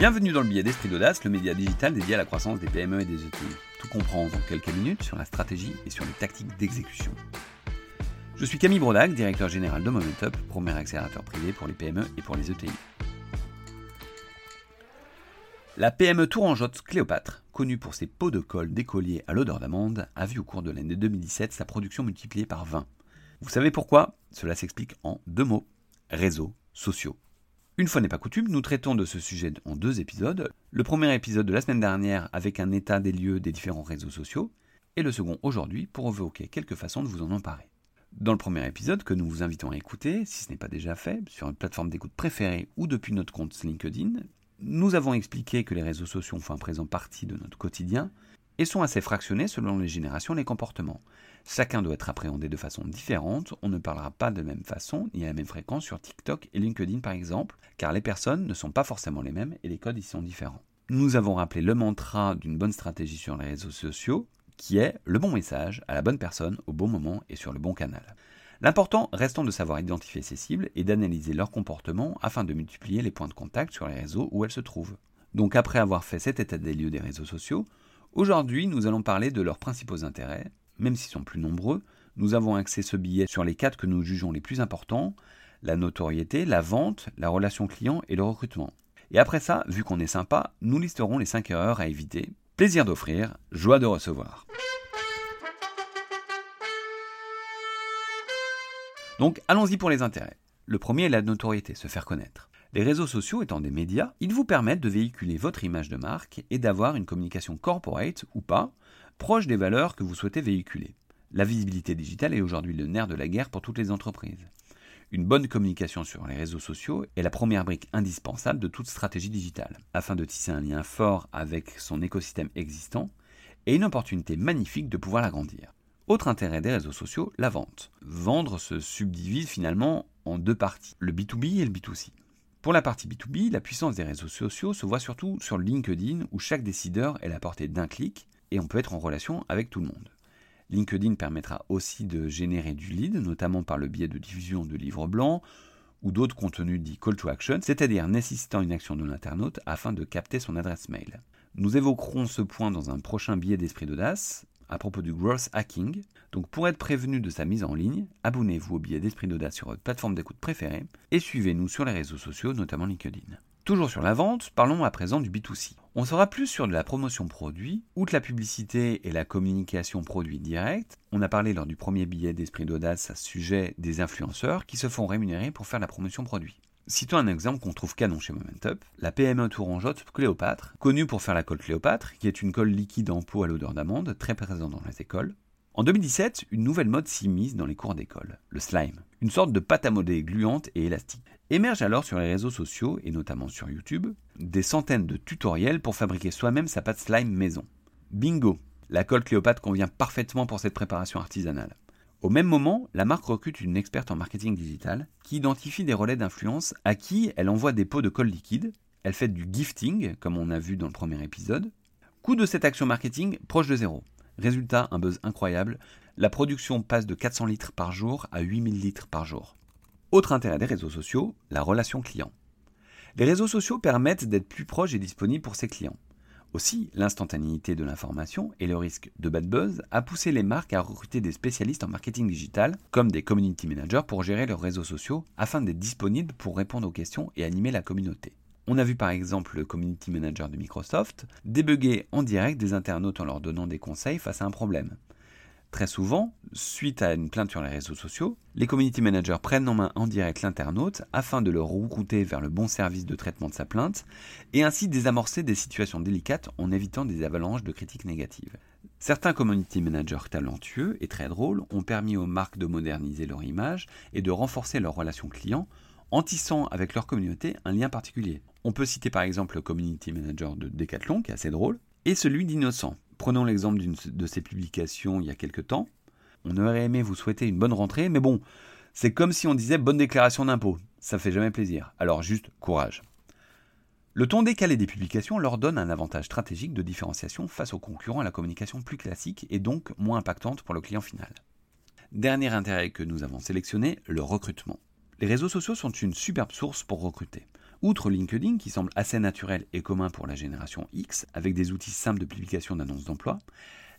Bienvenue dans le billet d'Esprit d'Audace, le média digital dédié à la croissance des PME et des ETI. Tout comprendre en quelques minutes sur la stratégie et sur les tactiques d'exécution. Je suis Camille Brodac, directeur général de Momentup, premier accélérateur privé pour les PME et pour les ETI. La PME Tourangeotte Cléopâtre, connue pour ses pots de colle d'écoliers à l'odeur d'amande, a vu au cours de l'année 2017 sa production multipliée par 20. Vous savez pourquoi? Cela s'explique en deux mots réseaux sociaux. Une fois n'est pas coutume, nous traitons de ce sujet en deux épisodes. Le premier épisode de la semaine dernière avec un état des lieux des différents réseaux sociaux, et le second aujourd'hui pour évoquer quelques façons de vous en emparer. Dans le premier épisode que nous vous invitons à écouter, si ce n'est pas déjà fait, sur une plateforme d'écoute préférée ou depuis notre compte LinkedIn, nous avons expliqué que les réseaux sociaux font un présent partie de notre quotidien et sont assez fractionnés selon les générations et les comportements. Chacun doit être appréhendé de façon différente, on ne parlera pas de même façon ni à la même fréquence sur TikTok et LinkedIn par exemple, car les personnes ne sont pas forcément les mêmes et les codes y sont différents. Nous avons rappelé le mantra d'une bonne stratégie sur les réseaux sociaux, qui est le bon message à la bonne personne au bon moment et sur le bon canal. L'important restant de savoir identifier ces cibles et d'analyser leur comportement afin de multiplier les points de contact sur les réseaux où elles se trouvent. Donc après avoir fait cet état des lieux des réseaux sociaux, aujourd'hui nous allons parler de leurs principaux intérêts, même s'ils sont plus nombreux, nous avons axé ce billet sur les quatre que nous jugeons les plus importants, la notoriété, la vente, la relation client et le recrutement. Et après ça, vu qu'on est sympa, nous listerons les 5 erreurs à éviter. Plaisir d'offrir, joie de recevoir. Donc allons-y pour les intérêts. Le premier est la notoriété, se faire connaître. Les réseaux sociaux étant des médias, ils vous permettent de véhiculer votre image de marque et d'avoir une communication corporate ou pas, proche des valeurs que vous souhaitez véhiculer. La visibilité digitale est aujourd'hui le nerf de la guerre pour toutes les entreprises. Une bonne communication sur les réseaux sociaux est la première brique indispensable de toute stratégie digitale, afin de tisser un lien fort avec son écosystème existant et une opportunité magnifique de pouvoir l'agrandir. Autre intérêt des réseaux sociaux, la vente. Vendre se subdivise finalement en deux parties, le B2B et le B2C. Pour la partie B2B, la puissance des réseaux sociaux se voit surtout sur LinkedIn où chaque décideur est la portée d'un clic et on peut être en relation avec tout le monde. LinkedIn permettra aussi de générer du lead, notamment par le biais de diffusion de livres blancs ou d'autres contenus dits call to action, c'est-à-dire nécessitant une action de l'internaute afin de capter son adresse mail. Nous évoquerons ce point dans un prochain billet d'esprit d'audace, à propos du growth hacking. Donc pour être prévenu de sa mise en ligne, abonnez-vous au billet d'Esprit d'Audace sur votre plateforme d'écoute préférée et suivez-nous sur les réseaux sociaux, notamment LinkedIn. Toujours sur la vente, parlons à présent du B2C. On sera plus sur de la promotion produit, outre la publicité et la communication produit direct. On a parlé lors du premier billet d'Esprit d'Audace à ce sujet des influenceurs qui se font rémunérer pour faire la promotion produit. Citons un exemple qu'on trouve canon chez Momentup, la PME Tourangeotte Cléopâtre, connue pour faire la colle Cléopâtre, qui est une colle liquide en pot à l'odeur d'amande, très présente dans les écoles. En 2017, une nouvelle mode s'immisce dans les cours d'école, le slime, une sorte de pâte à modeler gluante et élastique. Émergent alors sur les réseaux sociaux, et notamment sur YouTube, des centaines de tutoriels pour fabriquer soi-même sa pâte slime maison. Bingo La colle Cléopâtre convient parfaitement pour cette préparation artisanale. Au même moment, la marque recrute une experte en marketing digital qui identifie des relais d'influence à qui elle envoie des pots de colle liquide. Elle fait du gifting, comme on a vu dans le premier épisode. Coût de cette action marketing proche de zéro. Résultat, un buzz incroyable. La production passe de 400 litres par jour à 8000 litres par jour. Autre intérêt des réseaux sociaux, la relation client. Les réseaux sociaux permettent d'être plus proches et disponibles pour ses clients. Aussi, l'instantanéité de l'information et le risque de bad buzz a poussé les marques à recruter des spécialistes en marketing digital, comme des community managers pour gérer leurs réseaux sociaux afin d'être disponibles pour répondre aux questions et animer la communauté. On a vu par exemple le community manager de Microsoft débugger en direct des internautes en leur donnant des conseils face à un problème. Très souvent, suite à une plainte sur les réseaux sociaux, les community managers prennent en main en direct l'internaute afin de le router vers le bon service de traitement de sa plainte et ainsi désamorcer des situations délicates en évitant des avalanches de critiques négatives. Certains community managers talentueux et très drôles ont permis aux marques de moderniser leur image et de renforcer leur relation client en tissant avec leur communauté un lien particulier. On peut citer par exemple le community manager de Decathlon qui est assez drôle et celui d'Innocent Prenons l'exemple de ses publications il y a quelques temps. On aurait aimé vous souhaiter une bonne rentrée, mais bon, c'est comme si on disait bonne déclaration d'impôt. Ça fait jamais plaisir. Alors juste courage. Le ton décalé des publications leur donne un avantage stratégique de différenciation face aux concurrents à la communication plus classique et donc moins impactante pour le client final. Dernier intérêt que nous avons sélectionné, le recrutement. Les réseaux sociaux sont une superbe source pour recruter. Outre LinkedIn, qui semble assez naturel et commun pour la génération X, avec des outils simples de publication d'annonces d'emploi,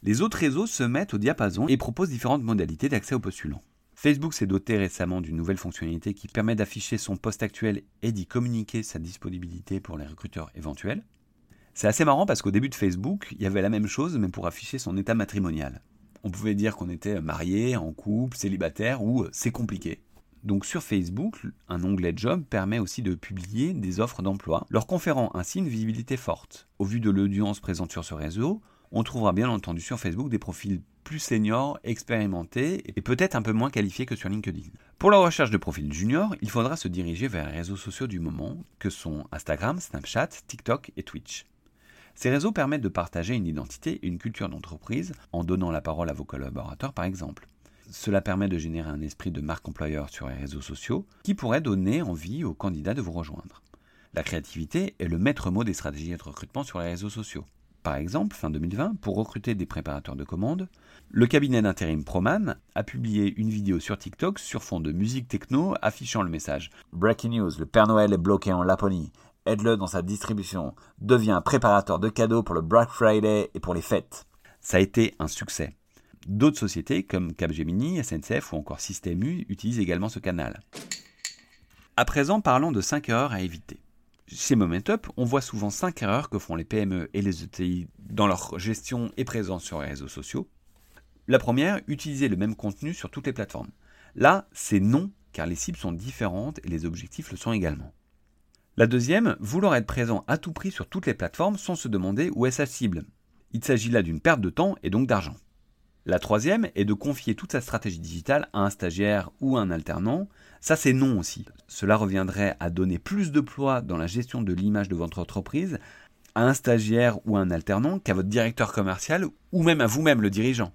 les autres réseaux se mettent au diapason et proposent différentes modalités d'accès aux postulants. Facebook s'est doté récemment d'une nouvelle fonctionnalité qui permet d'afficher son poste actuel et d'y communiquer sa disponibilité pour les recruteurs éventuels. C'est assez marrant parce qu'au début de Facebook, il y avait la même chose mais pour afficher son état matrimonial. On pouvait dire qu'on était marié, en couple, célibataire ou c'est compliqué. Donc sur Facebook, un onglet Job permet aussi de publier des offres d'emploi, leur conférant ainsi une visibilité forte. Au vu de l'audience présente sur ce réseau, on trouvera bien entendu sur Facebook des profils plus seniors, expérimentés et peut-être un peu moins qualifiés que sur LinkedIn. Pour la recherche de profils juniors, il faudra se diriger vers les réseaux sociaux du moment, que sont Instagram, Snapchat, TikTok et Twitch. Ces réseaux permettent de partager une identité et une culture d'entreprise en donnant la parole à vos collaborateurs par exemple. Cela permet de générer un esprit de marque employeur sur les réseaux sociaux qui pourrait donner envie aux candidats de vous rejoindre. La créativité est le maître mot des stratégies de recrutement sur les réseaux sociaux. Par exemple, fin 2020, pour recruter des préparateurs de commandes, le cabinet d'intérim Proman a publié une vidéo sur TikTok sur fond de musique techno affichant le message Breaking news, le Père Noël est bloqué en Laponie. Aide-le dans sa distribution. Deviens préparateur de cadeaux pour le Black Friday et pour les fêtes. Ça a été un succès. D'autres sociétés comme Capgemini, SNCF ou encore Système U utilisent également ce canal. À présent, parlons de 5 erreurs à éviter. Chez Momentup, on voit souvent 5 erreurs que font les PME et les ETI dans leur gestion et présence sur les réseaux sociaux. La première, utiliser le même contenu sur toutes les plateformes. Là, c'est non, car les cibles sont différentes et les objectifs le sont également. La deuxième, vouloir être présent à tout prix sur toutes les plateformes sans se demander où est sa cible. Il s'agit là d'une perte de temps et donc d'argent. La troisième est de confier toute sa stratégie digitale à un stagiaire ou un alternant. Ça, c'est non aussi. Cela reviendrait à donner plus de poids dans la gestion de l'image de votre entreprise à un stagiaire ou un alternant qu'à votre directeur commercial ou même à vous-même le dirigeant.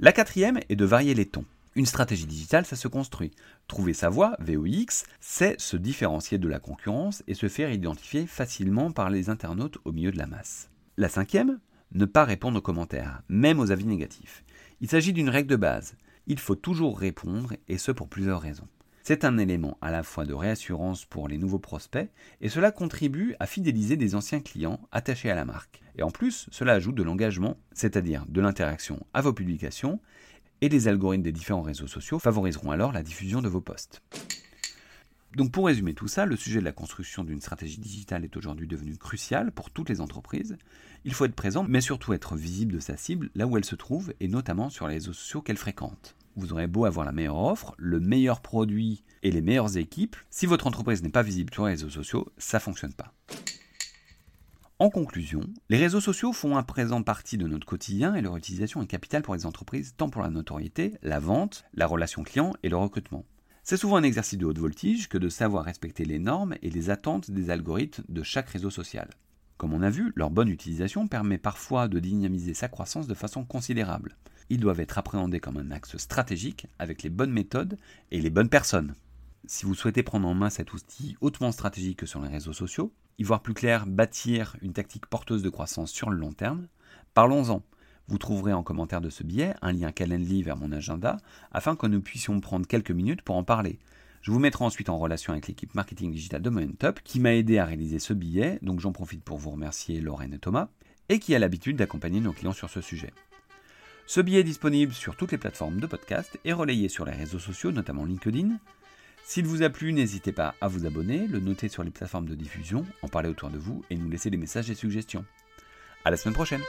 La quatrième est de varier les tons. Une stratégie digitale, ça se construit. Trouver sa voie, VOX, c'est se différencier de la concurrence et se faire identifier facilement par les internautes au milieu de la masse. La cinquième, ne pas répondre aux commentaires, même aux avis négatifs. Il s'agit d'une règle de base. Il faut toujours répondre, et ce pour plusieurs raisons. C'est un élément à la fois de réassurance pour les nouveaux prospects, et cela contribue à fidéliser des anciens clients attachés à la marque. Et en plus, cela ajoute de l'engagement, c'est-à-dire de l'interaction à vos publications, et les algorithmes des différents réseaux sociaux favoriseront alors la diffusion de vos posts. Donc pour résumer tout ça, le sujet de la construction d'une stratégie digitale est aujourd'hui devenu crucial pour toutes les entreprises. Il faut être présent, mais surtout être visible de sa cible là où elle se trouve, et notamment sur les réseaux sociaux qu'elle fréquente. Vous aurez beau avoir la meilleure offre, le meilleur produit et les meilleures équipes, si votre entreprise n'est pas visible sur les réseaux sociaux, ça ne fonctionne pas. En conclusion, les réseaux sociaux font à présent partie de notre quotidien et leur utilisation est capitale pour les entreprises, tant pour la notoriété, la vente, la relation client et le recrutement. C'est souvent un exercice de haute voltige que de savoir respecter les normes et les attentes des algorithmes de chaque réseau social. Comme on a vu, leur bonne utilisation permet parfois de dynamiser sa croissance de façon considérable. Ils doivent être appréhendés comme un axe stratégique avec les bonnes méthodes et les bonnes personnes. Si vous souhaitez prendre en main cet outil hautement stratégique sur les réseaux sociaux, y voir plus clair, bâtir une tactique porteuse de croissance sur le long terme, parlons-en. Vous trouverez en commentaire de ce billet un lien Calendly vers mon agenda afin que nous puissions prendre quelques minutes pour en parler. Je vous mettrai ensuite en relation avec l'équipe marketing digital de Momentup qui m'a aidé à réaliser ce billet, donc j'en profite pour vous remercier Lorraine et Thomas, et qui a l'habitude d'accompagner nos clients sur ce sujet. Ce billet est disponible sur toutes les plateformes de podcast et relayé sur les réseaux sociaux, notamment LinkedIn. S'il vous a plu, n'hésitez pas à vous abonner, le noter sur les plateformes de diffusion, en parler autour de vous et nous laisser des messages et suggestions. À la semaine prochaine!